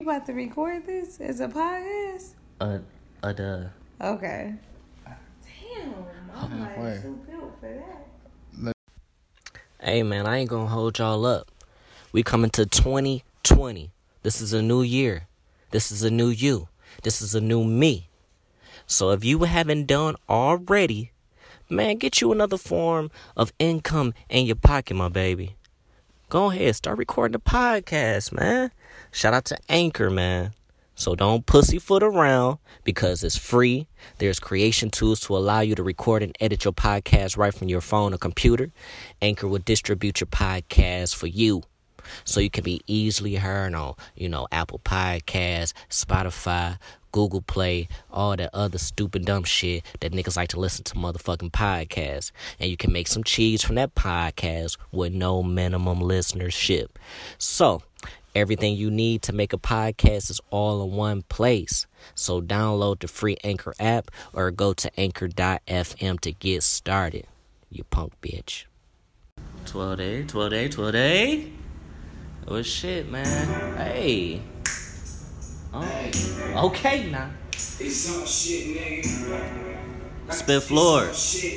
You about to record this as a podcast? Uh, uh, duh. Okay. Damn, I'm like Halfway. too built for that. Hey, man, I ain't gonna hold y'all up. We coming to 2020. This is a new year. This is a new you. This is a new me. So if you haven't done already, man, get you another form of income in your pocket, my baby. Go ahead, start recording the podcast, man. Shout out to Anchor, man. So don't pussyfoot around because it's free. There's creation tools to allow you to record and edit your podcast right from your phone or computer. Anchor will distribute your podcast for you. So you can be easily heard on, you know, Apple Podcasts, Spotify, Google Play, all that other stupid dumb shit that niggas like to listen to motherfucking podcasts. And you can make some cheese from that podcast with no minimum listenership. So Everything you need to make a podcast is all in one place. So download the free Anchor app or go to anchor.fm to get started. You punk bitch. 12 day, 12 day, 12 day. Oh shit, man. Hey. Oh. Okay now. It's some shit, nigga. Spit floor.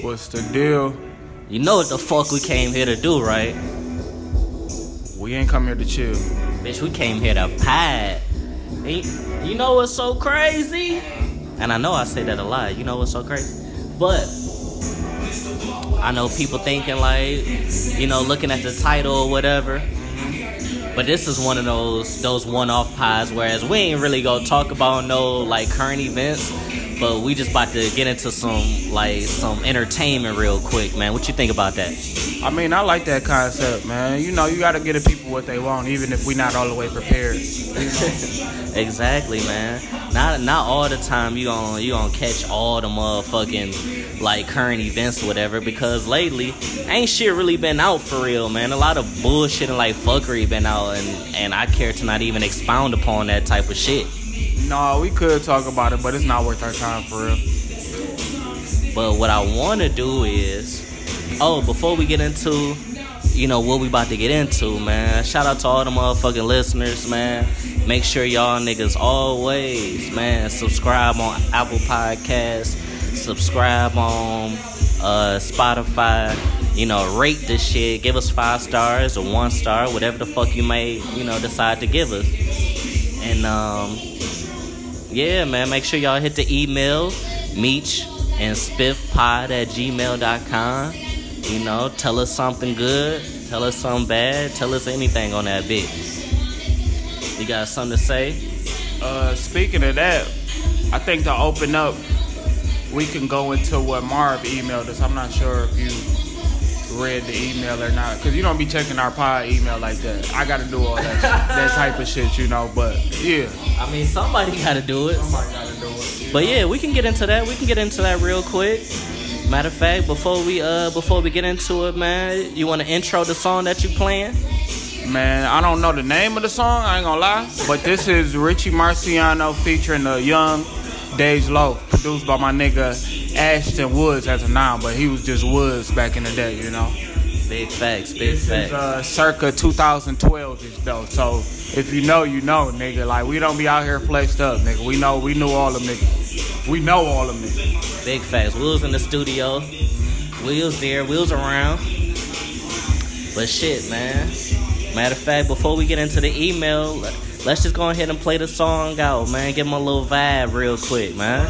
What's the deal? You know what the fuck we came here to do, right? We ain't come here to chill. Bitch, we came here to pad. You know what's so crazy? And I know I say that a lot. You know what's so crazy? But I know people thinking like, you know, looking at the title or whatever. But this is one of those those one-off pies. Whereas we ain't really gonna talk about no like current events, but we just about to get into some like some entertainment real quick, man. What you think about that? I mean, I like that concept, man. You know, you gotta get the people what they want, even if we not all the way prepared. Exactly, man. Not not all the time you gon' you gonna catch all the motherfucking like current events or whatever because lately ain't shit really been out for real, man. A lot of bullshit and like fuckery been out and and I care to not even expound upon that type of shit. No, we could talk about it, but it's not worth our time for real. But what I wanna do is oh, before we get into you know what we about to get into, man. Shout out to all the motherfucking listeners, man. Make sure y'all niggas always, man, subscribe on Apple Podcasts, subscribe on uh, Spotify. You know, rate this shit. Give us five stars or one star, whatever the fuck you may, you know, decide to give us. And um, yeah, man, make sure y'all hit the email, meech and spiffpod at gmail.com. You know, tell us something good, tell us something bad, tell us anything on that bitch. You got something to say? Uh, speaking of that, I think to open up, we can go into what Marv emailed us. I'm not sure if you read the email or not, because you don't be checking our pod email like that. I gotta do all that, that type of shit, you know. But yeah, I mean, somebody got to do it. somebody gotta do it. But yeah, we can get into that. We can get into that real quick. Matter of fact, before we uh before we get into it, man, you want to intro the song that you playing? Man, I don't know the name of the song, I ain't gonna lie. But this is Richie Marciano featuring the young Dage Loaf, produced by my nigga Ashton Woods as a noun, but he was just Woods back in the day, you know. Big facts, big This is facts. uh, circa 2012 ish though, so if you know, you know, nigga. Like we don't be out here flexed up, nigga. We know, we knew all of them niggas. We know all of them niggas. Big facts. Wheels in the studio. Wheels there. Wheels around. But shit, man. Matter of fact, before we get into the email, let- let's just go ahead and play the song out, man. Give them a little vibe real quick, man.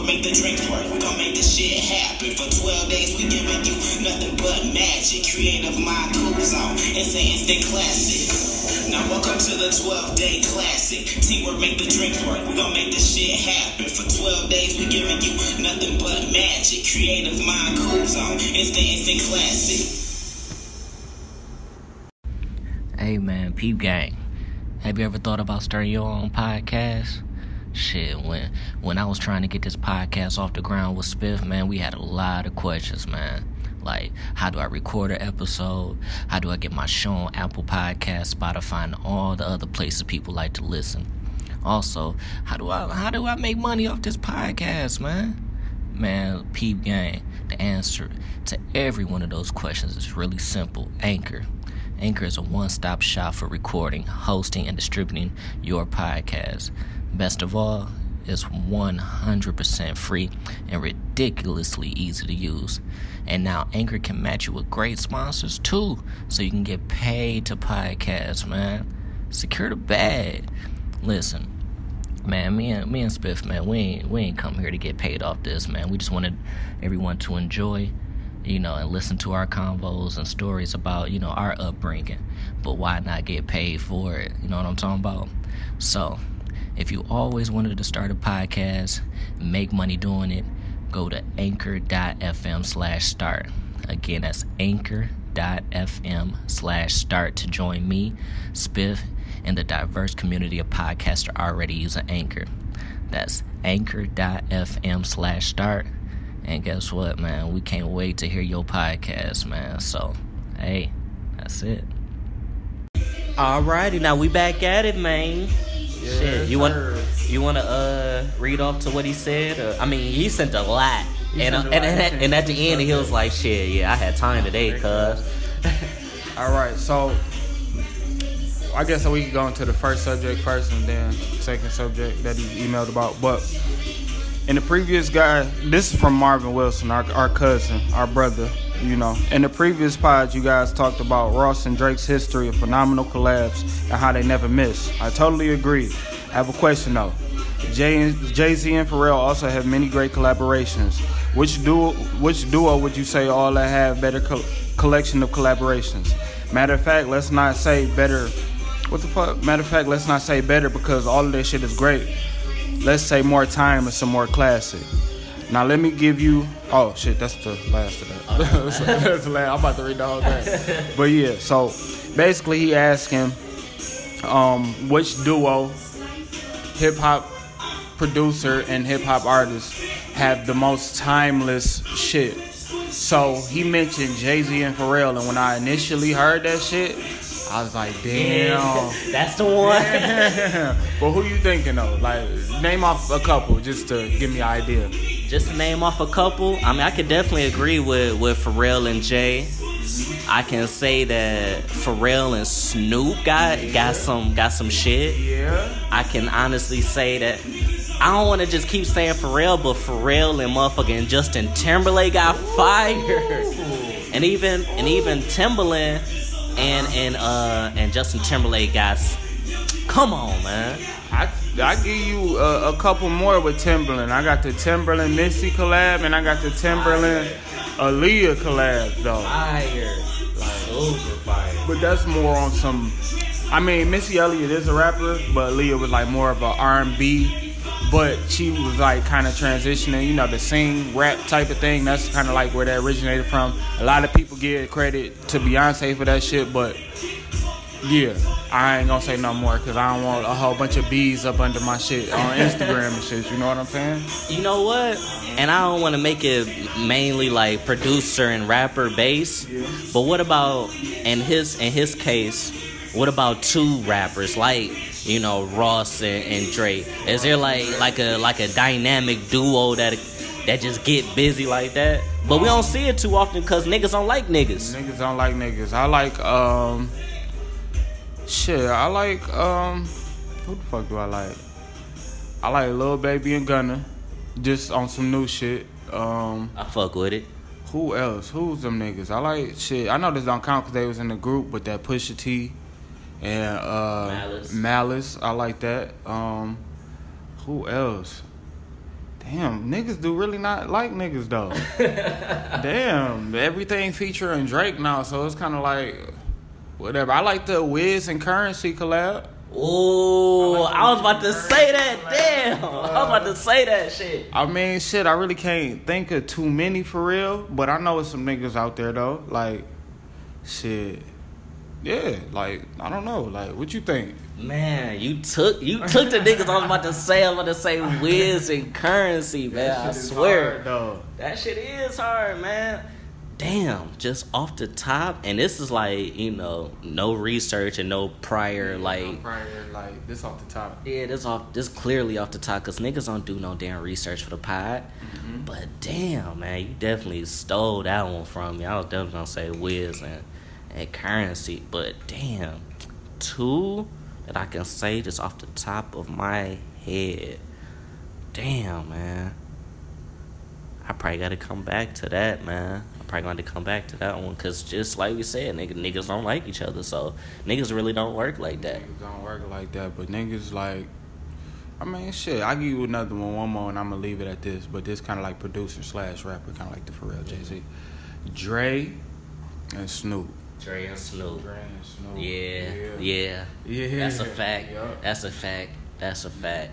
See make the drinks work. We gon' make the shit happen. For 12 days, we giving you nothing but magic. Creative mind cool zone. It's an instant classic. Now welcome to the 12 day classic. Teamwork make the drinks work. We gon' make this shit happen. For 12 days, we giving you nothing but magic. Creative mind cool zone. It's the instant classic. Hey man, peep gang. Have you ever thought about starting your own podcast? Shit, when when I was trying to get this podcast off the ground with Spiff, man, we had a lot of questions, man. Like, how do I record an episode? How do I get my show on Apple Podcasts, Spotify, and all the other places people like to listen? Also, how do I how do I make money off this podcast, man? Man, peep gang. The answer to every one of those questions is really simple. Anchor. Anchor is a one stop shop for recording, hosting, and distributing your podcast. Best of all, it's 100% free and ridiculously easy to use. And now Anchor can match you with great sponsors too, so you can get paid to podcast, man. Secure the bag. Listen, man, me and me and Spiff, man, we ain't we ain't come here to get paid off this, man. We just wanted everyone to enjoy you know, and listen to our convos and stories about, you know, our upbringing. But why not get paid for it? You know what I'm talking about? So, if you always wanted to start a podcast, make money doing it, go to anchor.fm slash start. Again, that's anchor.fm slash start to join me, Spiff, and the diverse community of podcasters already using Anchor. That's anchor.fm slash start. And guess what, man? We can't wait to hear your podcast, man. So, hey, that's it. Alrighty, now we back at it, man. Shit, you want you want to uh read off to what he said? Or, I mean, he sent a lot, He and uh, and, and, at, and at the end, he was like, "Shit, yeah, I had time today, cuz." All right, so I guess we could go into the first subject first, and then second subject that he emailed about. But in the previous guy, this is from Marvin Wilson, our, our cousin, our brother. You know, in the previous pod, you guys talked about Ross and Drake's history of phenomenal collabs and how they never miss. I totally agree. I have a question though. Jay, Z, and Pharrell also have many great collaborations. Which duo, which duo would you say all that have better col- collection of collaborations? Matter of fact, let's not say better. What the fuck? Matter of fact, let's not say better because all of that shit is great. Let's say more time and some more classic. Now let me give you. Oh shit, that's the last of that. that's the last. I'm about to read the whole thing. But yeah, so basically he asked him, um, which duo, hip hop producer and hip hop artist, have the most timeless shit. So he mentioned Jay Z and Pharrell, and when I initially heard that shit, I was like, damn. that's the one. but who you thinking though? Like, name off a couple just to give me an idea. Just to name off a couple, I mean, I could definitely agree with with Pharrell and Jay. I can say that Pharrell and Snoop got got some got some shit. Yeah. I can honestly say that I don't want to just keep saying Pharrell, but Pharrell and motherfucking Justin Timberlake got fired, and even and even Timbaland and and uh and Justin Timberlake got. s- Come on, man. I I give you a, a couple more with Timbaland. I got the Timbaland Missy collab, and I got the Timbaland Aaliyah collab though. Fire, super fire. But that's more on some. I mean, Missy Elliott is a rapper, but Aaliyah was like more of a R&B. But she was like kind of transitioning, you know, the sing rap type of thing. That's kind of like where that originated from. A lot of people give credit to Beyonce for that shit, but yeah, I ain't gonna say no more because I don't want a whole bunch of bees up under my shit on Instagram and shit. You know what I'm saying? You know what? And I don't want to make it mainly like producer and rapper base, but what about in his in his case? What about two rappers like you know Ross and, and Drake? Is there like like a like a dynamic duo that that just get busy like that? But we don't see it too often because niggas don't like niggas. Niggas don't like niggas. I like um shit. I like um who the fuck do I like? I like Lil Baby and Gunna, just on some new shit. Um, I fuck with it. who else? Who's them niggas? I like shit. I know this don't count because they was in the group, but that Pusha T and uh Malice. Malice, I like that. Um, Who else? Damn, niggas do really not like niggas though. Damn, everything featuring Drake now, so it's kind of like whatever. I like the Wiz and Curren$y collab. Ooh, I was about to say that. Damn, I was about to say that shit. I mean, shit, I really can't think of too many for real, but I know it's some niggas out there though. Like, shit, yeah, like I don't know, like what you think? Man, you took you took the niggas I was about to say. I was about to say Wiz and Curren$y, man. I swear, hard, though. that shit is hard, man. Damn, just off the top, and this is like you know no research and no prior like prior, like this off the top. yeah, this off this clearly off the top because niggas don't do no damn research for the pod. Mm-hmm. But damn, man, you definitely stole that one from me. I was definitely gonna say Wiz and and Curren$y, but damn, two that I can say just off the top of my head. Damn, man. I probably got to come back to that, man. I probably to come back to that one because just like we said, nigga, niggas don't like each other, so niggas really don't work like that. Niggas don't work like that, but niggas like. I mean, shit. I give you another one, one more, and I'm gonna leave it at this. But this kind of like producer slash rapper, kind of like the Pharrell Jay Z, Dre, and Snoop. Dre and Snoop. Dre and Snoop. Yeah, yeah, Yeah. That's a fact. Yup. That's a fact. That's a fact.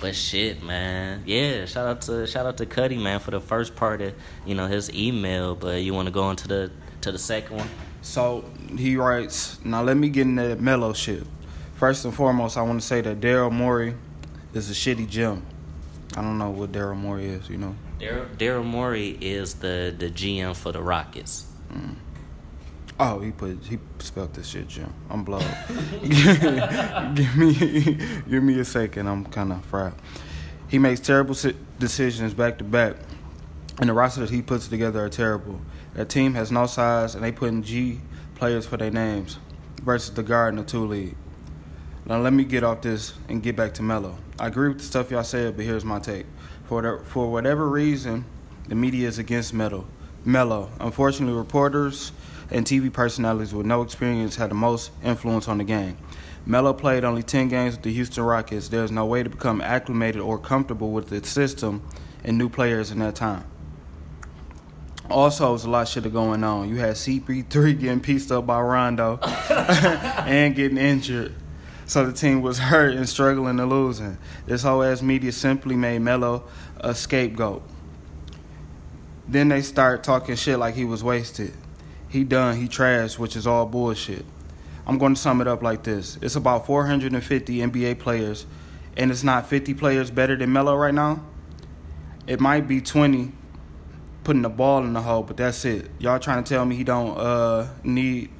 But shit, man. Yeah, shout out to shout out to Cuddy, man, for the first part of you know his email. But you want to go into the to the second one? So he writes, now let me get in that Melo shit. First and foremost, I want to say that Daryl Morey is a shitty gym. I don't know what Daryl Morey is, you know. Daryl Daryl Morey is the the GM for the Rockets. Mm. Oh, he put he spelled this shit, Jim. I'm blown. give me give me a second. I'm kind of fried. He makes terrible decisions back to back, and the roster that he puts together are terrible. That team has no size, and they put in G players for their names versus the guard in the two league. Now let me get off this and get back to Melo. I agree with the stuff y'all said, but here's my take. For the, for whatever reason, the media is against Melo. Melo. Unfortunately, reporters and TV personalities with no experience had the most influence on the game. Melo played only 10 games with the Houston Rockets. There's no way to become acclimated or comfortable with the system and new players in that time. Also, it was a lot of shit going on. You had CP3 getting pieced up by Rondo and getting injured. So the team was hurt and struggling and losing. This whole ass media simply made Melo a scapegoat. Then they start talking shit like he was wasted. He done, he trashed, which is all bullshit. I'm going to sum it up like this. It's about 450 NBA players, and it's not 50 players better than Melo right now. It might be 20 putting the ball in the hole, but that's it. Y'all trying to tell me he don't uh, need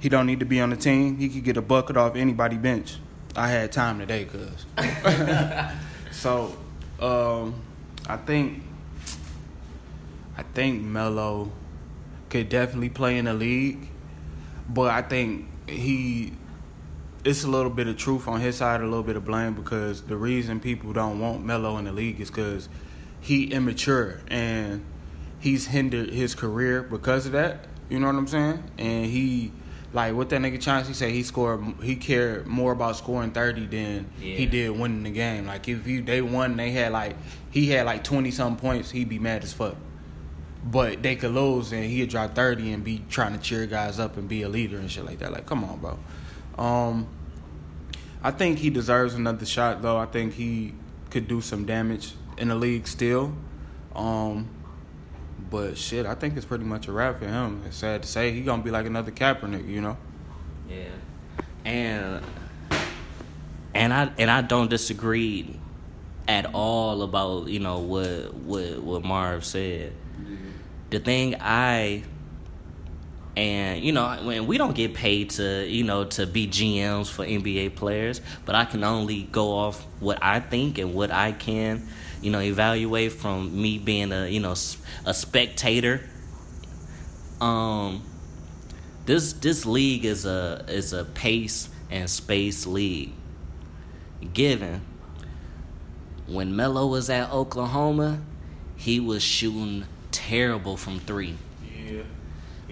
he don't need to be on the team? He could get a bucket off anybody bench. I had time today, cuz. so, um, I think I think Melo could definitely play in the league, but I think he it's a little bit of truth on his side, a little bit of blame because the reason people don't want Melo in the league is because he immature and he's hindered his career because of that. You know what I'm saying? And he like what that nigga Chauncey said he scored he cared more about scoring 30 than he did winning the game. Like if you they won they had like he had like 20 some points, he'd be mad as fuck. But they could lose and he'd drop 30 and be trying to cheer guys up and be a leader and shit like that. Like, come on, bro. Um, I think he deserves another shot, though. I think he could do some damage in the league still. Um, but shit, I think it's pretty much a wrap for him. It's sad to say. he's gonna be like another Kaepernick, you know? Yeah, and and I and I don't disagree at all about you know what what what Marv said. The thing I and you know when we don't get paid to you know to be GMs for NBA players, but I can only go off what I think and what I can you know evaluate from me being a you know a spectator. Um, this this league is a is a pace and space league. Given when Melo was at Oklahoma, he was shooting terrible from three. Yeah,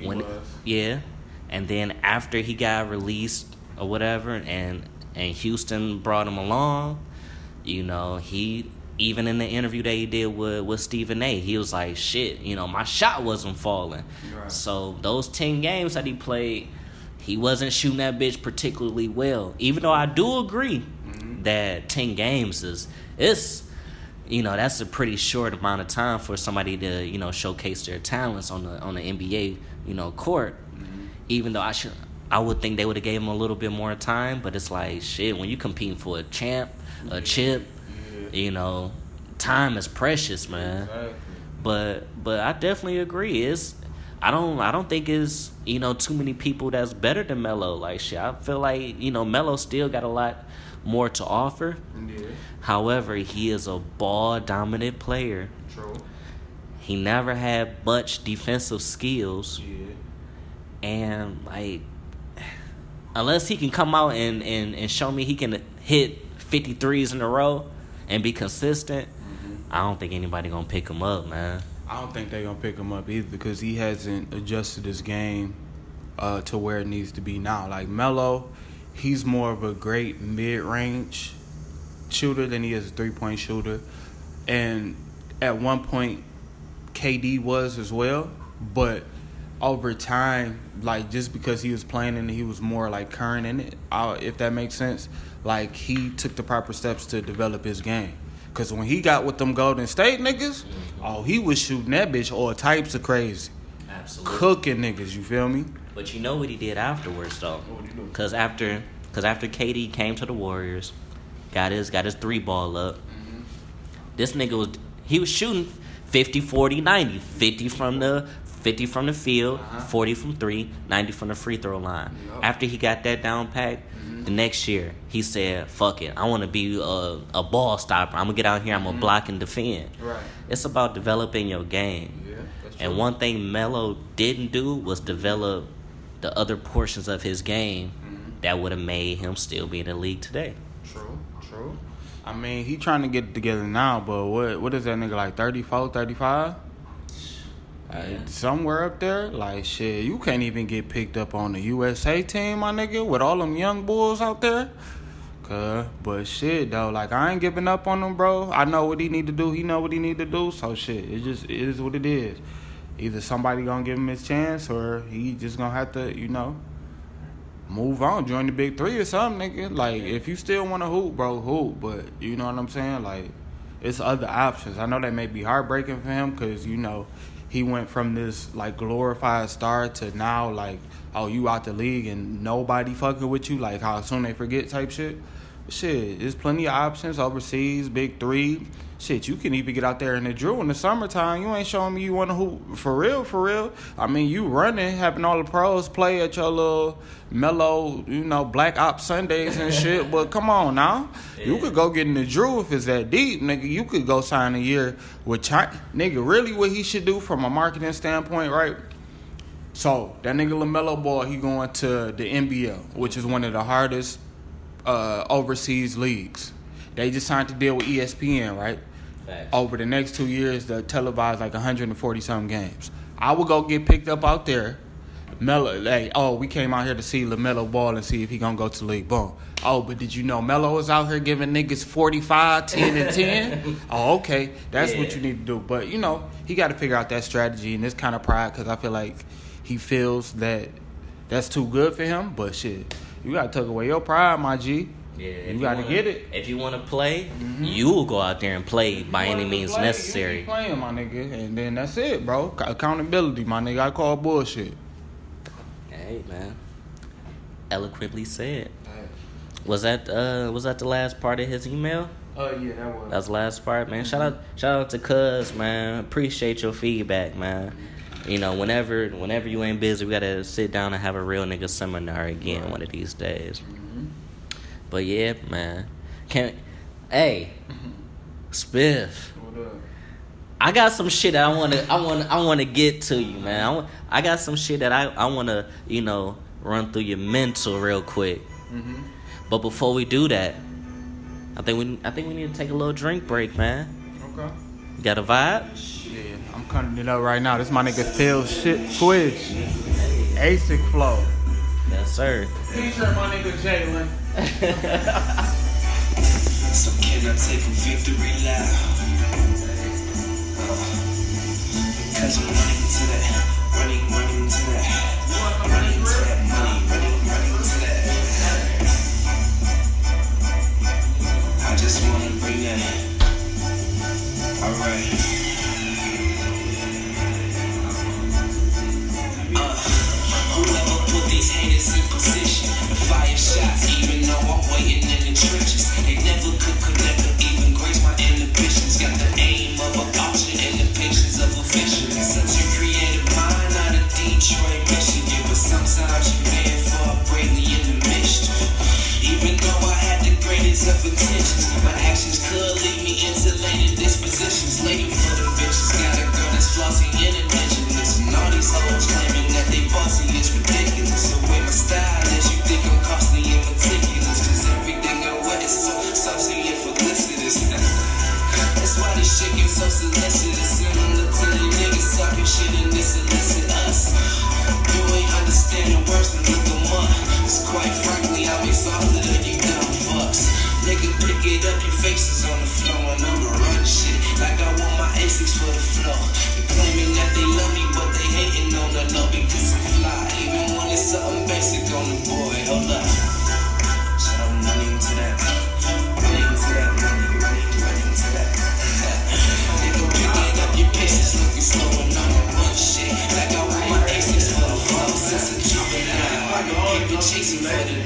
when yeah, and then after he got released or whatever, and and Houston brought him along, You know, he even in the interview that he did with with Stephen A, he was like, "Shit, you know, my shot wasn't falling." Right. So those ten games that he played, he wasn't shooting that bitch particularly well. Even though I do agree mm-hmm. that ten games is it's you know that's a pretty short amount of time for somebody to you know showcase their talents on the on the NBA you know court. Mm-hmm. Even though I should. I would think they would have gave him a little bit more time, but it's like shit. When you competing for a champ, a chip, you know, time is precious, man. Exactly. But but I definitely agree. It's I don't I don't think it's you know too many people that's better than Melo. Like shit, I feel like you know Melo still got a lot more to offer. Yeah. However, he is a ball dominant player. True. He never had much defensive skills, Yeah. and like unless he can come out and and, and show me he can hit 53s in a row and be consistent, I don't think anybody gonna pick him up, man. I don't think they're gonna pick him up either because he hasn't adjusted his game uh, to where it needs to be now. Like Melo, he's more of a great mid range shooter than he is a three point shooter. And at one point KD was as well, but over time, like just because he was playing and he was more like current in it, if that makes sense, like he took the proper steps to develop his game. Cause when he got with them Golden State niggas, mm-hmm. oh, he was shooting that bitch all types of crazy, Absolutely. cooking niggas. You feel me? But you know what he did afterwards, though. What'd he? Cause after, cause after KD came to the Warriors, got his got his three ball up. Mm-hmm. This nigga was he was shooting 50, 40, 90. 50 from the 50 from the field, Uh-huh. 40 from three, 90 from the free throw line. Yup. After he got that down pat, Mm-hmm. the next year he said, "Fuck it, I want to be a, a ball stopper. I'm gonna get out here. I'm gonna block and defend." Mm-hmm. Right. It's about developing your game. Yeah. And one thing Melo didn't do was develop the other portions of his game that would have made him still be in the league today. True, true. I mean, he trying to get it together now, but what what is that nigga like 34, 35? Uh, somewhere up there, like shit, you can't even get picked up on the USA team, my nigga, with all them young bulls out there. Cause, but shit though, like I ain't giving up on him, bro. I know what he need to do. He know what he need to do. So shit, it just it is what it is. Either somebody gonna give him his chance, or he just gonna have to, you know, move on, join the big three or something, nigga. Like if you still want to hoop, bro, hoop. But you know what I'm saying? Like it's other options. I know that may be heartbreaking for him because you know he went from this like glorified star to now like oh you out the league and nobody fucking with you. Like how soon they forget type shit. But shit, there's plenty of options overseas, big three. Shit, you can even get out there in the Drew in the summertime. You ain't showing me you want to hoop for real, for real. I mean, you running, having all the pros play at your little mellow, you know, black ops Sundays and shit. but come on now, you could go get in the Drew if it's that deep, nigga. You could go sign a year with China, nigga. Really, what he should do from a marketing standpoint, right? So that nigga Lamelo Ball, he going to the NBL, which is one of the hardest uh, overseas leagues. They just signed to deal with ESPN, right? Over the next two years, they televise like 140 some games. I would go get picked up out there. Melo, like, oh, we came out here to see Lamelo Ball and see if he gonna go to the league. Boom. Oh, but did you know Melo was out here giving niggas 45, 10, and 10? oh, okay. That's what you need to do. But, you know, he got to figure out that strategy and this kind of pride because I feel like he feels that that's too good for him. But shit, you got to tuck away your pride, my G. Yeah, you got to get it. If you want to play, you will go out there and play by any means play, necessary. playing, my nigga, and then that's it, bro. Accountability, my nigga. I call bullshit. Hey man, eloquently said. Was that uh was that the last part of his email? Oh yeah, that was. That's the last part, man. Shout out, shout out to Cuz, man. Appreciate your feedback, man. You know, whenever, whenever you ain't busy, we gotta sit down and have a real nigga seminar again one of these days. But yeah, man. Can, hey, Spiff. What up? I got some shit that I wanna, I wanna, I wanna get to you, man. I, I got some shit that I, I wanna, you know, run through your mental real quick. Mm-hmm. But before we do that, I think we, I think we need to take a little drink break, man. Okay. You got a vibe? Yeah, I'm cutting it up right now. This my nigga Phil shit Swish. Asic flow. Yes, sir. Feature my nigga Jalen. So can I take a victory lap? Cause I'm running to that, running, running to that, running to that money, running, running to that. I just wanna bring that. Alright. People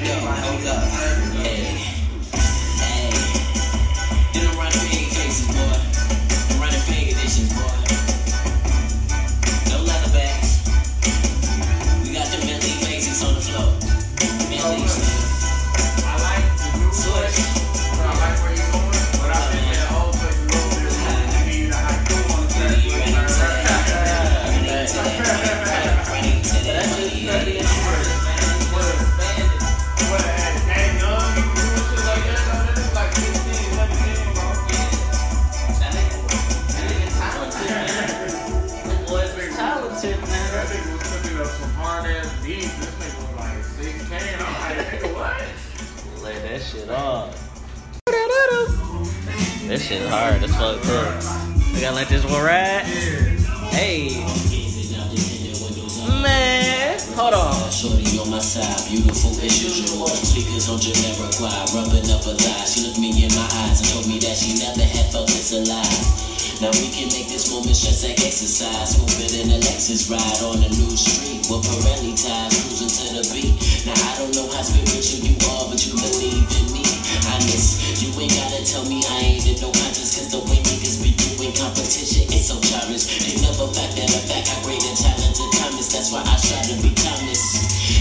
Lexus ride on a new street with Pirelli tires cruising to the beat. Now I don't know how spiritual you are, but you believe in me. Honest, you ain't gotta tell me I ain't in no contest, cause the way niggas be doing competition is so childish. They never fact that a fact I great and talented timeless. That's why I try to be timeless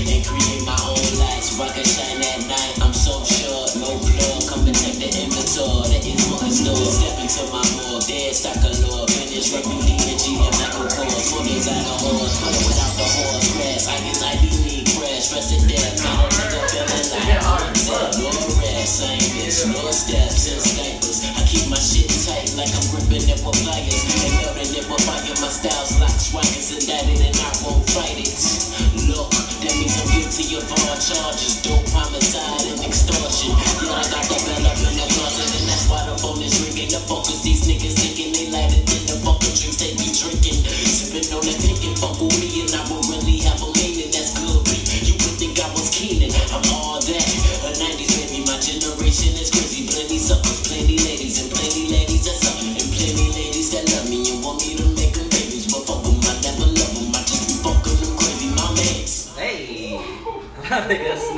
and create my own lights. Rock and shine at night. I'm so sure, no plug. Come and take the inventory. That is what it's doing. Step into my more dead stock of lore. Finish rapping it and I won't fight it. Look, that means I'm guilty of all charges.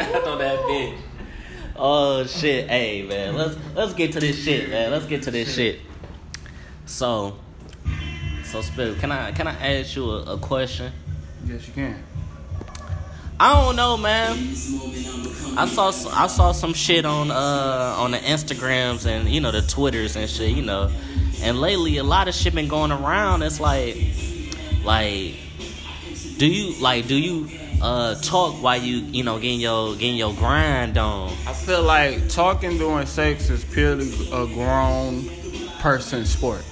nigga on that bitch. Oh shit, hey man, let's let's get to this shit, man. Let's get to this shit. So, so Spiff, can I can I ask you a, a question? Yes, you can. I don't know, man. I saw I saw some shit on uh on the Instagrams and you know the Twitters and shit, you know. And lately, a lot of shit been going around. It's like, like, do you like do you uh talk while you you know getting your getting your grind on? I feel like talking during sex is purely a grown person sport.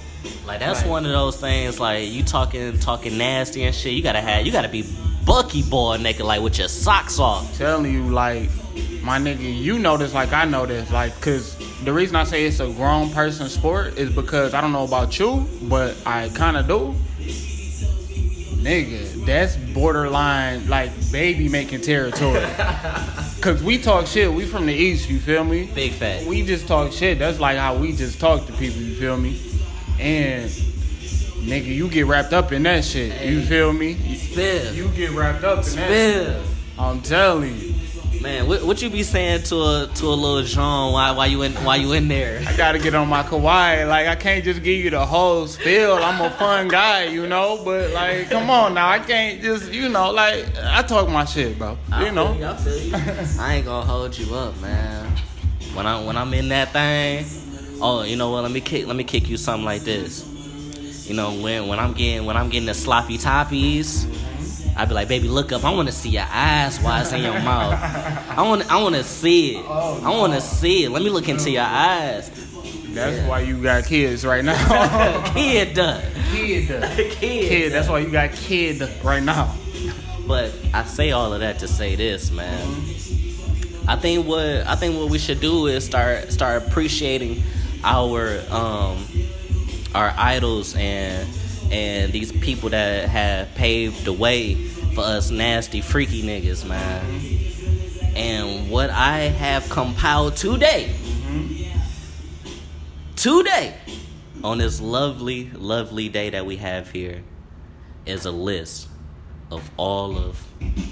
Like that's Right. one of those things. Like you talking talking nasty and shit. You gotta have you gotta be bucky boy naked like with your socks off. telling you, like, my nigga, you know this like I know this, like, cause the reason I say it's a grown person sport is because I don't know about you, but I kind of do. Nigga, that's borderline like baby making territory. Cause we talk shit. We from the east. You feel me? Big fat. We just talk shit. That's like how we just talk to people. You feel me? And nigga, you get wrapped up in that shit. You feel me? Spiff. You get wrapped up in that. Spiff. I'm telling you. Man, what, what you be saying to a to a little John Why while you in while you in there? I gotta get on my Kawhi. Like I can't just give you the whole spill. I'm a fun guy, you know. But like, come on now, I can't just, you know, like I talk my shit, bro. I You know. feel you, I, you. I ain't gonna hold you up, man. When I when I'm in that thing, oh, you know what? Let me kick let me kick you something like this. You know when when I'm getting when I'm getting the sloppy toppies, I be like, baby, look up. I want to see your eyes while it's in your mouth. I want I want to see it. I want to see it. Let me look into your eyes. That's why you got kids right now. Kid done. kid, Kid. kid. That's why you got kid right now. But I say all of that to say this, man. I think what I think what we should do is start start appreciating our um our idols and and these people that have paved the way for us nasty freaky niggas, man. And what I have compiled today, today, on this lovely, lovely day that we have here, is a list of all of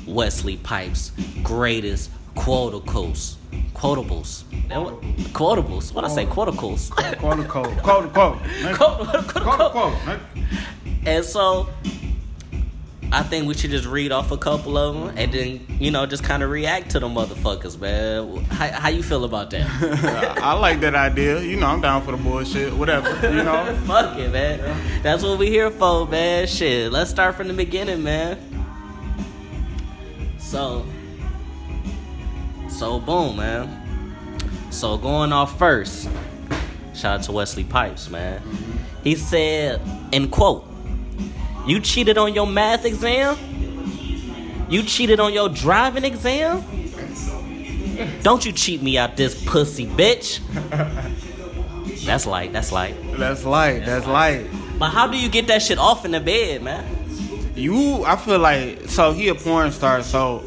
Wesley Pipes' greatest quotables. Quotables. What- Quotables. What I say? Quotables. Quote unquote. Quote unquote. Quote- Quote. And so, I think we should just read off a couple of them and then, you know, just kind of react to them motherfuckers, man. How, how you feel about that? I like that idea. You know, I'm down for the bullshit. Whatever. You know. Fuck it, man. That's what we here for, man. Shit. Let's start from the beginning, man. So, so boom, man. So going off first, shout out to Wesley Pipes, man. He said, in quote, "You cheated on your math exam. You cheated on your driving exam. Don't you cheat me out this pussy, bitch." That's light. That's light. That's light. That's light. But how do you get that shit off in the bed, man? You, I feel like so he a porn star, so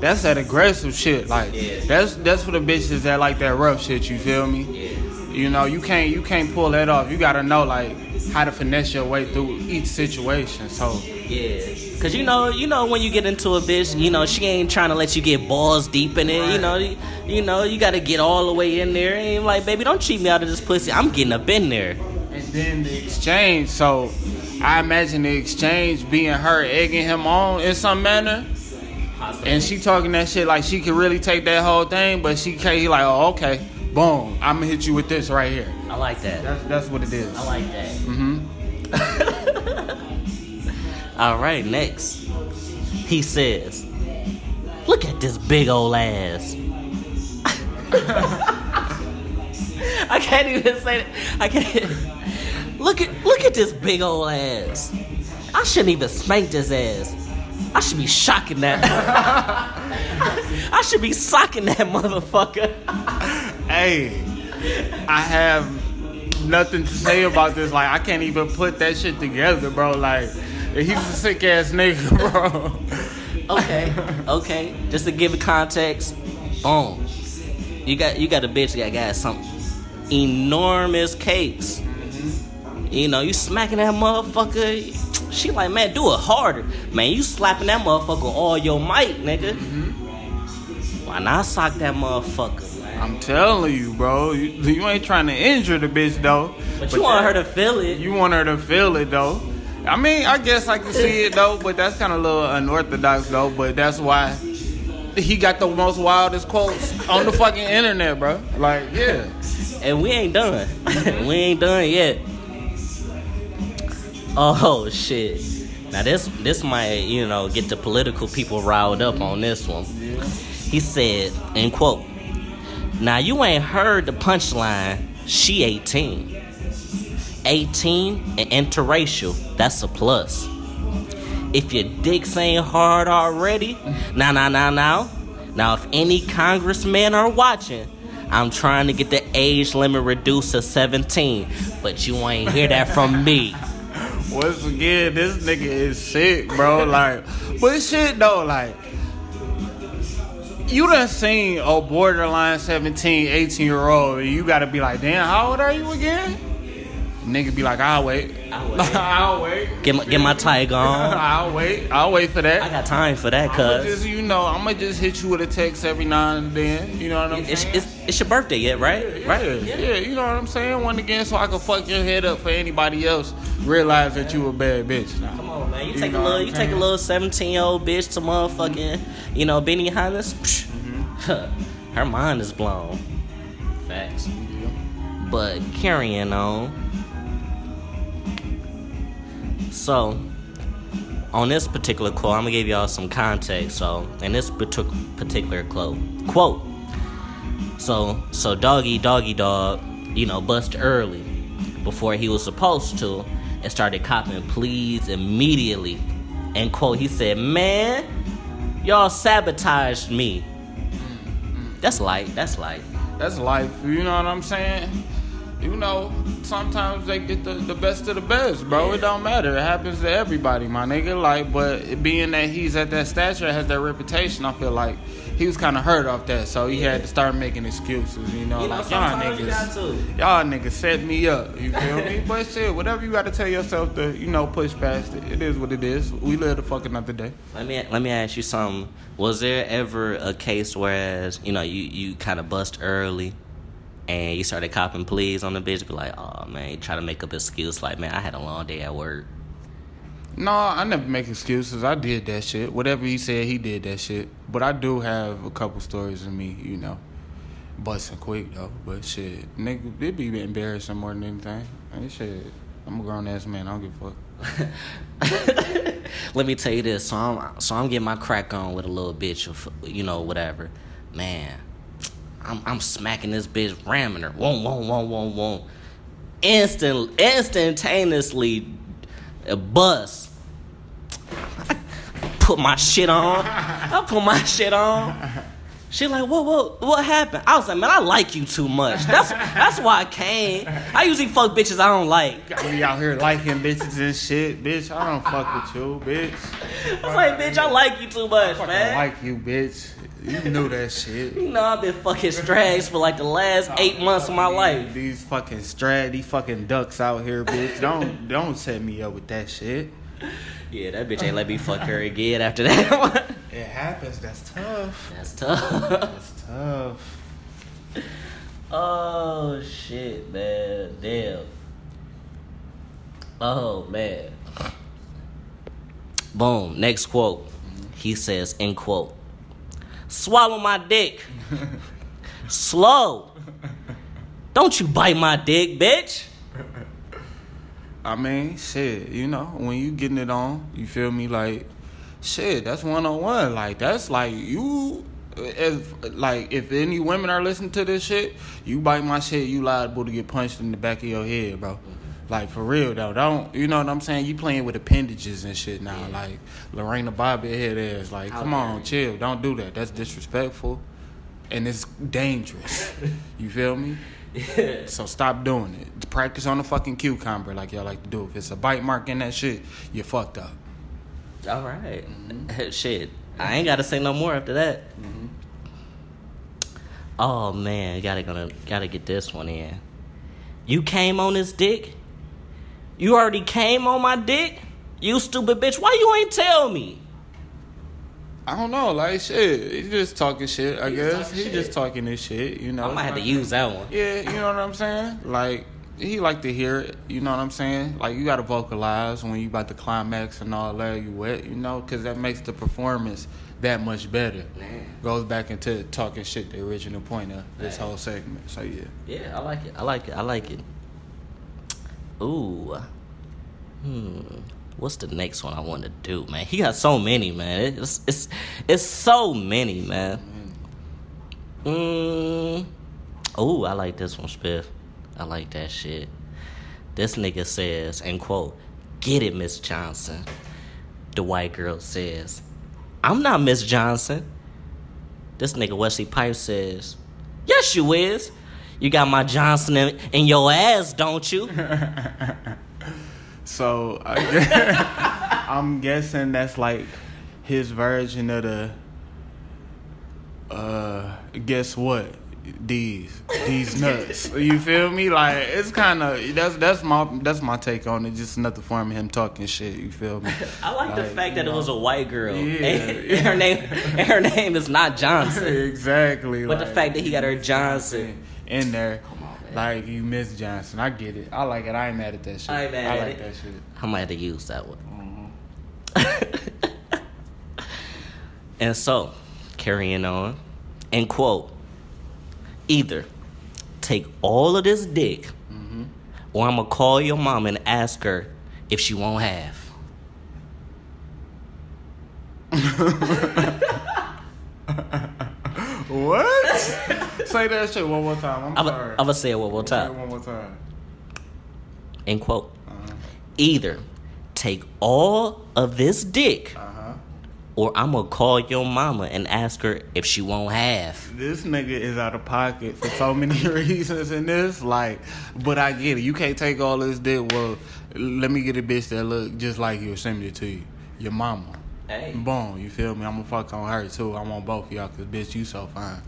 that's that aggressive shit. Like Yeah. that's that's for the bitches that like that rough shit. You feel me? Yeah. You know, you can't you can't pull that off. You gotta know like how to finesse your way through each situation. So Yeah. Cause you know, you know when you get into a bitch, you know, she ain't trying to let you get balls deep in it. You know, you, you know, you gotta get all the way in there. And like, baby, don't cheat me out of this pussy. I'm getting up in there. and then the exchange. So I imagine the exchange being her egging him on in some manner. And she talking that shit like she could really take that whole thing, but she can't. He like, oh, okay, boom, I'm gonna hit you with this right here. I like that. That's that's what it is. I like that. Mm-hmm. All right, next. He says, Look at this big old ass. I can't even say that. I can't. Look at look at this big old ass. I shouldn't even spank this ass. I should be shocking that. I should be socking that motherfucker. Hey, I have nothing to say about this. Like, I can't even put that shit together, bro. Like, he's a sick ass nigga, bro. Okay, okay. Just to give it context, boom. You got you got a bitch that got some enormous cakes. You know, you smacking that motherfucker. She like, man, do it harder. Man, you slapping that motherfucker all your might, nigga. Mm-hmm. Why not sock that motherfucker, man? I'm telling you, bro. You, you ain't trying to injure the bitch, though. But you want that- her to feel it. You want her to feel it, though. I mean, I guess I can see it, though, but that's kind of a little unorthodox, though. But that's why he got the most wildest quotes on the fucking internet, bro. Like, yeah. and we ain't done. we ain't done yet. Oh shit! Now this this might you know get the political people riled up on this one. He said, in quote, "Now you ain't heard the punchline. She 18, 18 and interracial. That's a plus. If your dicks ain't hard already, now now now now, now if any congressmen are watching." I'm trying to get the age limit reduced to 17, but you ain't hear that from me. Once again, this nigga is sick, bro. Like, but shit though, like, you done seen a borderline 17, 18 year old, and you gotta be like, damn, how old are you again? Nigga be like, I'll wait. I'll wait. I'll wait. Get my, get my tiger on. I'll wait. I'll wait for that. I got time for that, cuz. just, you know, I'm gonna just hit you with a text every now and then. You know what I'm It's, saying? it's, it's your birthday yet, right? Yeah, Right? yeah, yeah, you know what I'm saying? One again, so I can fuck your head up for anybody else. Realize that you a bad bitch. Now. Come on, man. You, You take a little, you take a little seventeen year old bitch to motherfucking, you know, Benihana's. Mm-hmm. Her mind is blown. Facts. But carrying on. So, on this particular quote, I'm gonna give y'all some context. So, in this particular quote, quote. So, so doggy, doggy dog, you know, bust early before he was supposed to, and started copping pleas immediately. And quote, he said, "Man, y'all sabotaged me." That's light. That's light. That's life. You know what I'm saying? You know, sometimes they get the, the best of the best, bro. It don't matter. It happens to everybody, my nigga. Like, but it being that he's at that stature, has that reputation, I feel like he was kind of hurt off that, so he had to start making excuses. You know, You know, like y'all sometimes you got to. niggas, y'all niggas set me up. You feel me? But shit, whatever you got to tell yourself to, you know, push past it. It is what it is. We live the fuck another day. Let me let me ask you something. Was there ever a case whereas you know you you kind of bust early, and you started copping pleas on the bitch? Be like, oh man, you try to make up excuse like, man, I had a long day at work. No, I never make excuses. I did that shit. Whatever he said, he did that shit. But I do have a couple stories of me, you know, busting quick though. But shit, nigga, it be embarrassing more than anything. And shit, I'm a grown ass man. I don't give a fuck. Let me tell you this. So I'm so I'm getting my crack on with a little bitch, or f- you know, whatever. Man, I'm I'm smacking this bitch, ramming her, won't won't won't won't won't. Instant instantaneously, a bust. Put my shit on. I put my shit on. She like, what, what, what happened? I was like, man, I like you too much. That's that's why I came. I usually fuck bitches I don't like. Me out here liking bitches and shit, bitch. I don't fuck with you, bitch. I was like, bitch, I like you too much, Fucking man. I like you, bitch. You knew that shit. You know, I've been fucking strags for like the last eight months of my life. These fucking strad, these fucking ducks out here, bitch. Don't don't set me up with that shit. Yeah, that bitch ain't let me fuck her again after that. one. It happens. That's tough. That's tough. That's tough. Oh shit, man. Damn. Oh man. Boom. Next quote. Mm-hmm. He says, end quote. Swallow my dick. Slow. Don't you bite my dick, bitch. I mean, shit, you know, when you getting it on, you feel me? Like, shit, that's one on one. Like, that's like you. If like if any women are listening to this shit, you bite my shit, you liable to get punched in the back of your head, bro. Like for real though, don't you know what I'm saying? You playing with appendages and shit now, like Lorena Bobbitt head ass. Like, How come on, you. chill, don't do that. That's disrespectful, and it's dangerous. you feel me? So stop doing it. Practice on the fucking cucumber like y'all like to do. If it's a bite mark in that shit, you fucked up. All right. Mm-hmm. Shit. I ain't gotta say no more after that. Mm-hmm. Oh man, gotta gonna gotta get this one in. You came on this dick? You already came on my dick? You stupid bitch, why you ain't tell me? I don't know, like shit. He just talking shit. I He guess talking he shit. just talking this shit. You know, I might have to use that one. Yeah, you know what I'm saying. Like he like to hear it. You know what I'm saying. Like you got to vocalize when you about to climax and all that. You wet, you know, because that makes the performance that much better. Man. Goes back into talking shit. The original point of this Man. whole segment. So yeah. Yeah, I like it. I like it. I like it. Ooh. Hmm. What's the next one I want to do, man? He got so many, man. It's it's it's so many, man. Mm. Ooh, I like this one, Spiff. I like that shit. This nigga says, and quote, "Get it, Miss Johnson." The white girl says, "I'm not Miss Johnson." This nigga Wesley Pipes says, Yes, you is. You got my Johnson in, in your ass, don't you? So I I'm guessing that's like his version of the. Uh, guess what? These these nuts. you feel me? Like it's kind of that's that's my that's my take on it. Just another form of him talking shit. You feel me? I like, the fact that you it was a white girl. Yeah, and, yeah. her name and her name is not Johnson. exactly. But the fact that he got her Johnson. in there. Like you miss Johnson. I get it. I like it. I ain't mad at that shit. I ain't mad I at like it. that shit. I might have to use that one. Mm-hmm. and so, carrying on, and quote, either take all of this dick, Mm-hmm. or I'm gonna call your mom and ask her if she won't have. What? Say that shit one more time. I'm, I'm sorry. gonna say it one more time. one more time. End quote. Uh-huh. Either take all of this dick, Uh huh. or I'm gonna call your mama and ask her if she won't have. This nigga is out of pocket for so many reasons in this. Like, but I get it. You can't take all this dick. Well, let me get a bitch that look just like you or send it to you. Your mama. Hey. Boom. You feel me? I'm gonna fuck on her too. I want both of y'all because bitch, you so fine.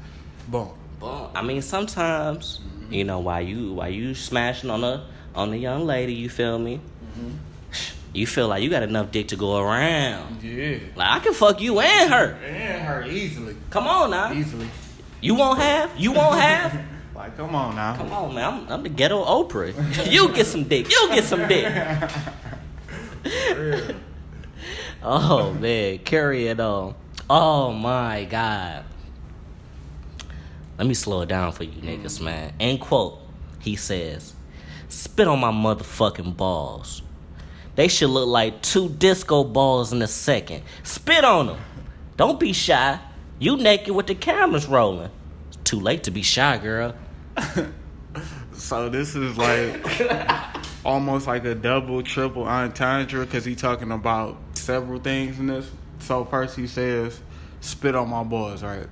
Boom. Boom. I mean, sometimes mm-hmm. you know why you why you smashing on a on the young lady, you feel me? Mm-hmm. You feel like you got enough dick to go around. Yeah. Like I can fuck you and her. And her easily. Come on now. Easily. You won't have. You won't have. Like, come on now. Come on, man. I'm, I'm the ghetto Oprah. You get some dick. You get some dick. oh man, carry it on. Oh my god. Let me slow it down for you niggas, mm. man. End quote. He says, "Spit on my motherfucking balls. They should look like two disco balls in a second. Spit on them. Don't be shy. You naked with the cameras rolling. It's too late to be shy, girl. So this is like almost like a double, triple entendre because he talking about several things in this. So first he says, "Spit on my balls," right?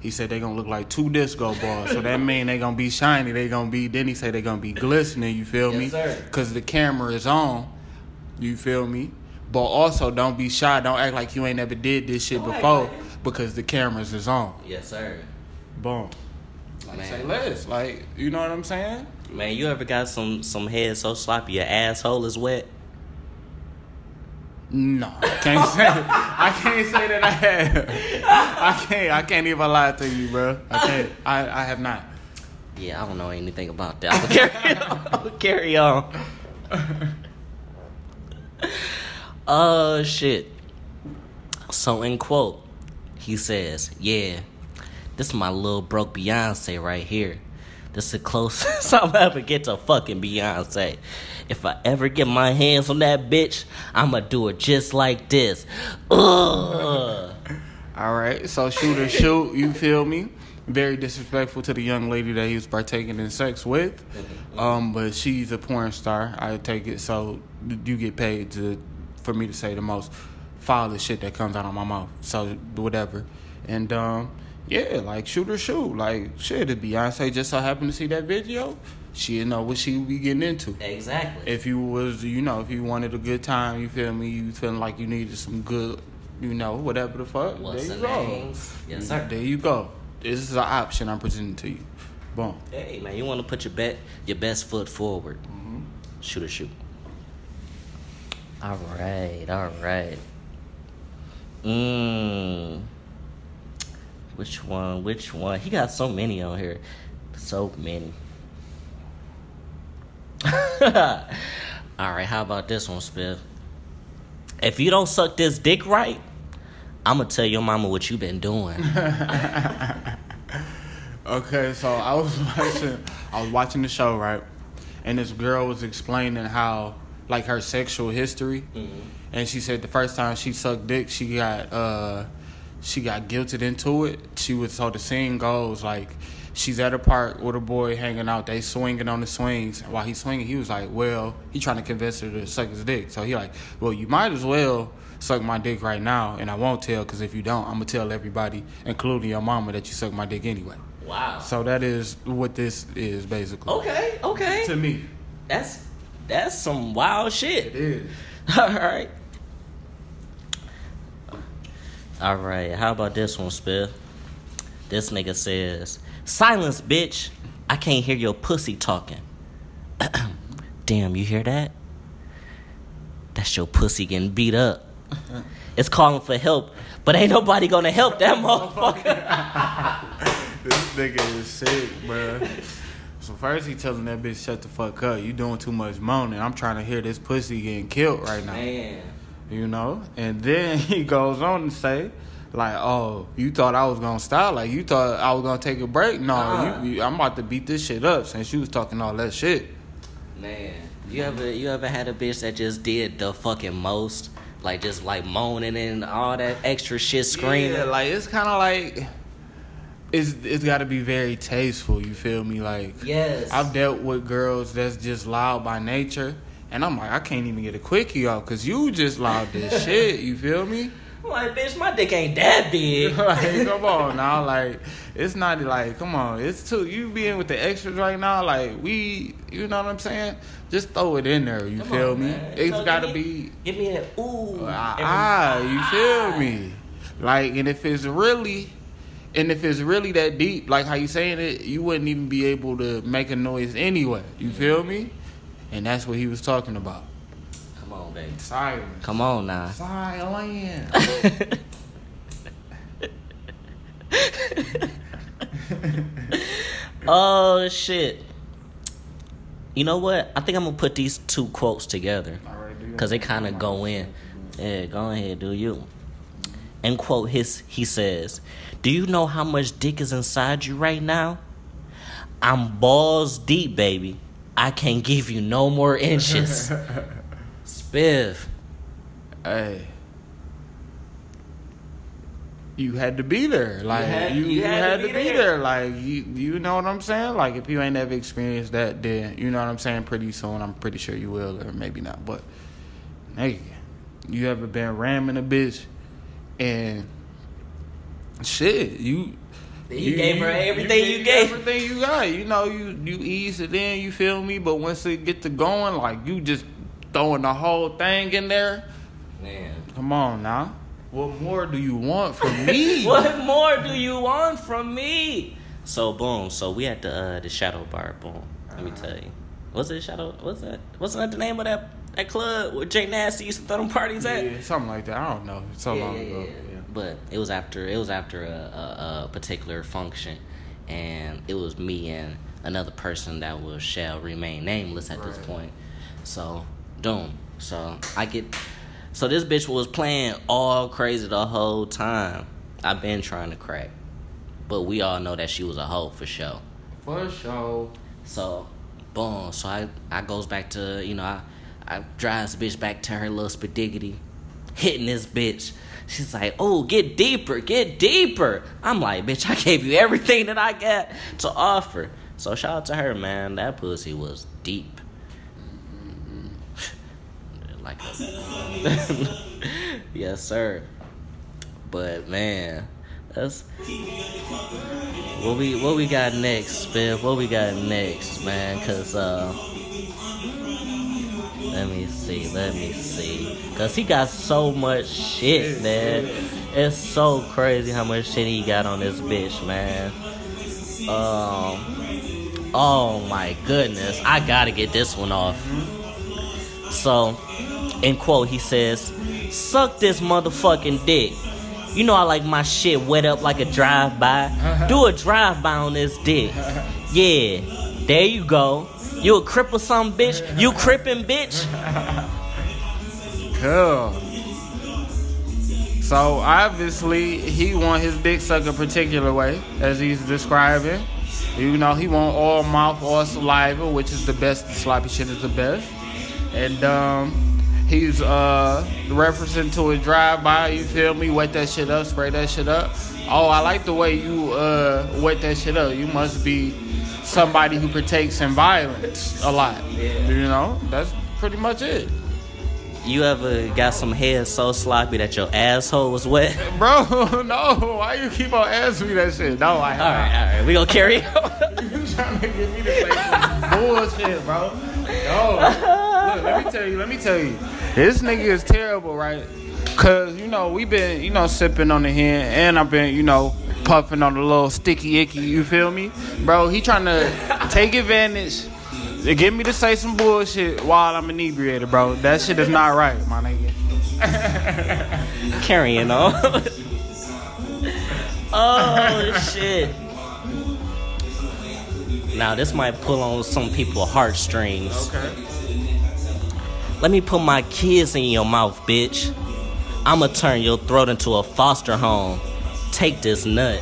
He said they gonna look like two disco balls, so that mean they gonna be shiny. They gonna be. Then he said they gonna be glistening. You feel Yes, me? sir. Because the camera is on. You feel me? But also don't be shy. Don't act like you ain't never did this shit before because the cameras is on. Yes, sir. Boom. Like Man. say less. Like you know what I'm saying? Man, you ever got some some head so sloppy your asshole is wet? No, I can't say. I can't say that I have. I can't. I can't even lie to you, bro. I can't. I, I have not. Yeah, I don't know anything about that. Gonna carry on. Carry on. Oh shit. So in quote, he says, "Yeah, this is my little broke Beyonce right here. This is the closest I'll ever get to fucking Beyonce. If I ever get my hands on that bitch, I'ma do it just like this. Ugh. All right. So shoot or shoot. You feel me? Very disrespectful to the young lady that he was partaking in sex with. Um, but she's a porn star. I take it. So you get paid to for me to say the most foul shit that comes out of my mouth. So whatever. And um, yeah, like shoot or shoot. Like shit. If Beyonce just so happened to see that video, she know what she be getting into. Exactly. if you was you know if you wanted a good time you feel me you feeling like you needed some good you know whatever the fuck What's there the you go names? Yes, sir. there you go this is an option i'm presenting to you boom Hey man, you want to put your bet your best foot forward. Mm-hmm. Shoot or shoot. All right, all right. Mmm. Which one? Which one? He got so many on here. So many. all right, how about this one, Spiff? If you don't suck this dick right, I'm gonna tell your mama what you been doing. okay so i was watching i was watching the show right and this girl was explaining how like her sexual history and she said the first time she sucked dick she got uh she got guilted into it she was so the scene goes like she's at a park with a boy hanging out they swinging on the swings while he's swinging he was like well he trying to convince her to suck his dick so he like well you might as well suck my dick right now and i won't tell because if you don't i'm gonna tell everybody including your mama that you suck my dick anyway Wow. So that is what this is basically. Okay, okay. To me, That's that's some wild shit. it is. All right. All right. How about this one, Spiff? This nigga says, "Silence, bitch. I can't hear your pussy talking." Damn, you hear that? That's your pussy getting beat up. It's calling for help, but ain't nobody gonna help that motherfucker. This nigga is sick, bruh. So first he telling that bitch shut the fuck up. You doing too much moaning. I'm trying to hear this pussy getting killed right now. Man. You know? And then he goes on to say, like, oh, you thought I was gonna stop? Like you thought I was gonna take a break? No, Uh-uh. you, you, I'm about to beat this shit up since you was talking all that shit. Man, you ever you ever had a bitch that just did the fucking most, like just like moaning and all that extra shit, screaming? Yeah, like it's kind of like it's it's got to be very tasteful. You feel me? Like yes. I've dealt with girls that's just loud by nature, and I'm like I can't even get a quickie off because you just loud this shit. You feel me? I'm like, bitch, my dick ain't that big. like come on now, like it's not like come on, it's too you being with the extras right now. Like we, you know what I'm saying? Just throw it in there. You Come feel on, me? man. It's So got to be. Give me an ooh. Ah, ah, you feel me? Like, and if it's really, and if it's really that deep, like how you saying it, you wouldn't even be able to make a noise anyway. You feel me? And that's what he was talking about. Come on, baby. Silence. Come on now. Silence. oh shit. You know what? I think I'm gonna put these two quotes together. Cause they kind of go in. Yeah, go ahead, do you? And quote his, he says, "Do you know how much dick is inside you right now? I'm balls deep, baby. I can't give you no more inches." Spiff. Hey. You had to be there. Like had- you, you you, had to had, be to be there. there. Like you you know what I'm saying? Like if you ain't ever experienced that then you know what I'm saying, pretty soon I'm pretty sure you will or maybe not. But hey, you ever been ramming a bitch and shit, you You gave her everything you gave. Everything you got. You know, you you ease it in, you feel me? But once it get to going, like you just throwing the whole thing in there. Man. Come on now. What more do you want from me? What more do you want from me? So boom. So we at the uh, the Shadow Bar. Boom. Let me tell you. What's it Shadow? What's that? Wasn't that the name of that that club where Jay Nasty used to throw them parties at? Yeah, something like that. I don't know. So Yeah, long yeah, ago. yeah. But it was after it was after a, a, a particular function, and it was me and another person that will shall remain nameless at this point. So, doom. So I get. So this bitch was playing all crazy the whole time. I've been trying to crack, but we all know that she was a hoe for sure. For sure. So, boom. So I, I goes back to, you know, I, I drives the bitch back to her little spadiggity, hitting this bitch. She's like, oh, get deeper, get deeper. I'm like, bitch, I gave you everything that I got to offer. So shout out to her, man. That pussy was deep. like yes, sir. But man, that's what we what we got next, Spiff? What we got next, man? Cause uh let me see, let me see. Cause he got so much shit, man. It's so crazy how much shit he got on this bitch, man. Um Oh my goodness. I gotta get this one off. So, in quote, he says, Suck this motherfucking dick. You know I like my shit wet up like a drive-by. Do a drive-by on this dick. Yeah, there you go. You a crip or some bitch? You crippin' bitch? Cool. So obviously he want his dick sucked a particular way, as he's describing. You know, he want all mouth, all saliva, which is the best. The sloppy shit is the best. And um, he's uh referencing to a drive-by. You feel me? Wet that shit up, spray that shit up. Oh, I like the way you uh wet that shit up. You must be somebody who partakes in violence a lot. Yeah. You know, that's pretty much it. you ever got some hair so sloppy that your asshole was wet? Bro, no. Why you keep on asking me that shit? No, I All right, all right, we gonna carry on. You trying to get me to say some bullshit, bro? No. Look, let me tell you. Let me tell you. This nigga is terrible, right? Cause you know we been you know sipping on the hen, and I've been you know puffing on the little sticky icky. You feel me, bro? He trying to take advantage. To get me to say some bullshit while I'm inebriated, bro. That shit is not right, my nigga. Carrying on. oh shit. Now this might pull on some people's heartstrings. Okay. Let me put my kids in your mouth, bitch. I'ma turn your throat into a foster home. Take this nut.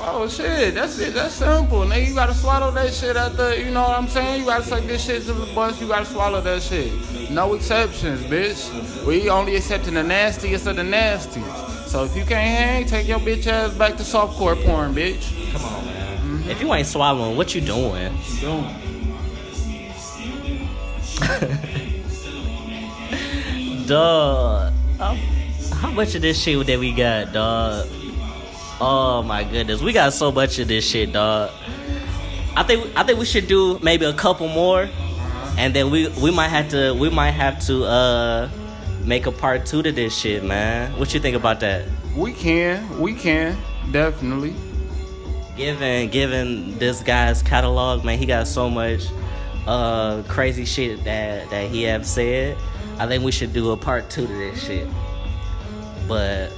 Oh shit, that's it. That's simple. Nigga, you gotta swallow that shit at the. You know what I'm saying? You gotta suck this shit to the bus. You gotta swallow that shit. No exceptions, bitch. We only accepting the nastiest of the nasties. So if you can't hang, take your bitch ass back to softcore porn, bitch. Come on, man. If you ain't swallowing, what you doing? Dog. How, how much of this shit that we got, dog? Oh my goodness, we got so much of this shit, dog. I think I think we should do maybe a couple more, and then we we might have to we might have to uh make a part two to this shit, man. What you think about that? We can, we can, definitely. Given given this guy's catalog, man, he got so much uh crazy shit that that he have said. I think we should do a part two to this shit. But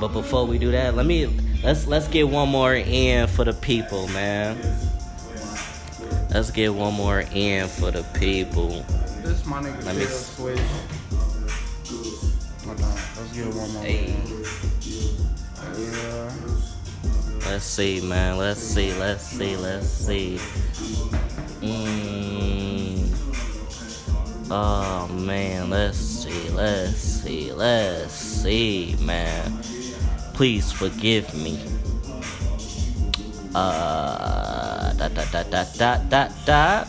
but before we do that, let me let's let's get one more in for the people, man. Let's get one more in for the people. This my nigga Let me s- switch. Hold on, let's get one more. Hey, Yeah. let's see, man. Let's see. Let's see. Let's see. Mm. Oh man, let's see. Let's see. Let's see, man. Please forgive me. Uh, dot dot dot dot dot dot dot.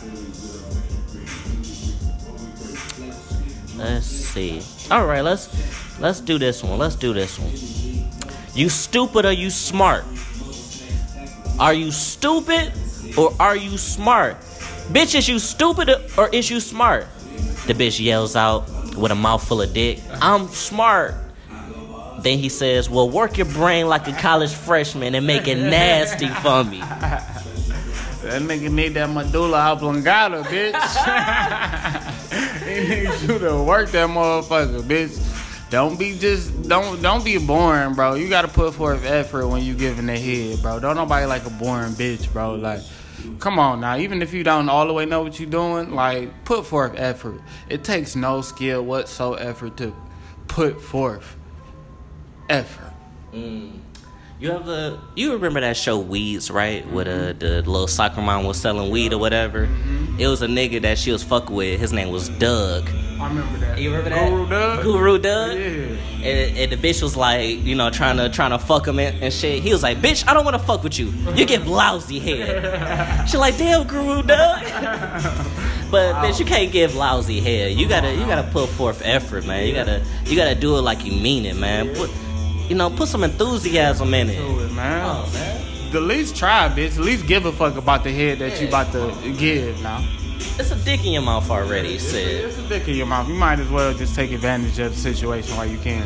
Let's see. All right, let's let's do this one. Let's do this one. You stupid or you smart? Are you stupid or are you smart? Bitch, is you stupid or is you smart? The bitch yells out with a mouthful of dick. I'm smart. Then he says, Well, work your brain like a college freshman and make it nasty for me. That nigga need that medulla oblongata, bitch. he needs you to work that motherfucker, bitch. Don't be just don't don't be boring, bro. You gotta put forth effort when you giving the head, bro. Don't nobody like a boring bitch, bro. Like, come on now. Even if you don't all the way know what you're doing, like put forth effort. It takes no skill whatsoever to put forth effort. You ever you remember that show Weeds, right? With uh, the little soccer mom was selling weed or whatever. It was a nigga that she was fucking with. His name was Doug. I remember that. You remember that? Guru Doug? Guru Doug. Yeah. And, and the bitch was like, you know, trying to trying to fuck him and, and shit. He was like, bitch, I don't want to fuck with you. You give lousy head. she like, damn, Guru Doug. but bitch, you can't give lousy head. You gotta you gotta put forth effort, man. You gotta you gotta do it like you mean it, man. Put, you know, put some enthusiasm in it. Do it, man. Oh man, The least try, bitch. At least give a fuck about the head that you about to give now. it's a dick in your mouth already. He It's, said. it's a dick in your mouth. You might as well just take advantage of the situation while you can.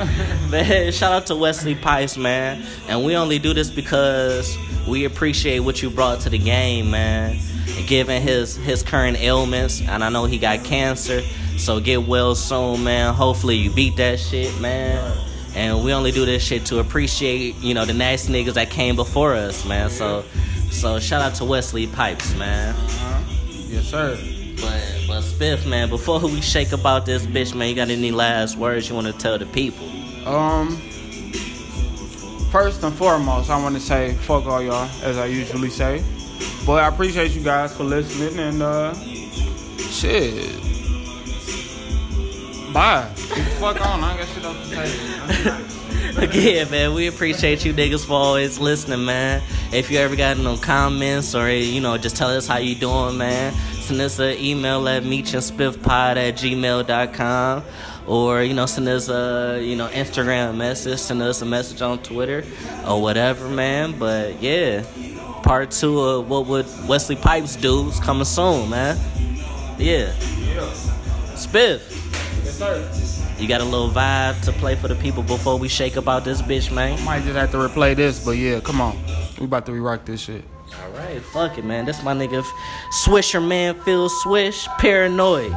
Man, shout out to Wesley Pipes, man. And we only do this because we appreciate what you brought to the game, man. Given his his current ailments, and I know he got cancer, so get well soon, man. Hopefully you beat that shit, man. And we only do this shit to appreciate, you know, the nasty niggas that came before us, man. So, so shout out to Wesley Pipes, man. Uh-huh. Yes, sir. But but Spiff, man, before we shake about this bitch, man, you got any last words you want to tell the people? Um. First and foremost, I want to say fuck all y'all, as I usually say. But I appreciate you guys for listening and uh, shit. Bye. Fuck on. I ain't got shit else to say. Again, man, we appreciate you niggas for always listening, man. If you ever got no comments or you know, just tell us how you doing, man. send us an email at meechandspiffpod at gmail.com or you know send us a you know Instagram message, send us a message on Twitter or whatever, man. But yeah, part two of what would Wesley Pipes do is coming soon, man. Yeah, Spiff. Sir. You got a little vibe to play for the people before we shake about this bitch, man. Might just have to replay this, but yeah, come on. We about to re-rock this shit. All right, fuck it, man. This my nigga Swisher man, Phil Swish, paranoid.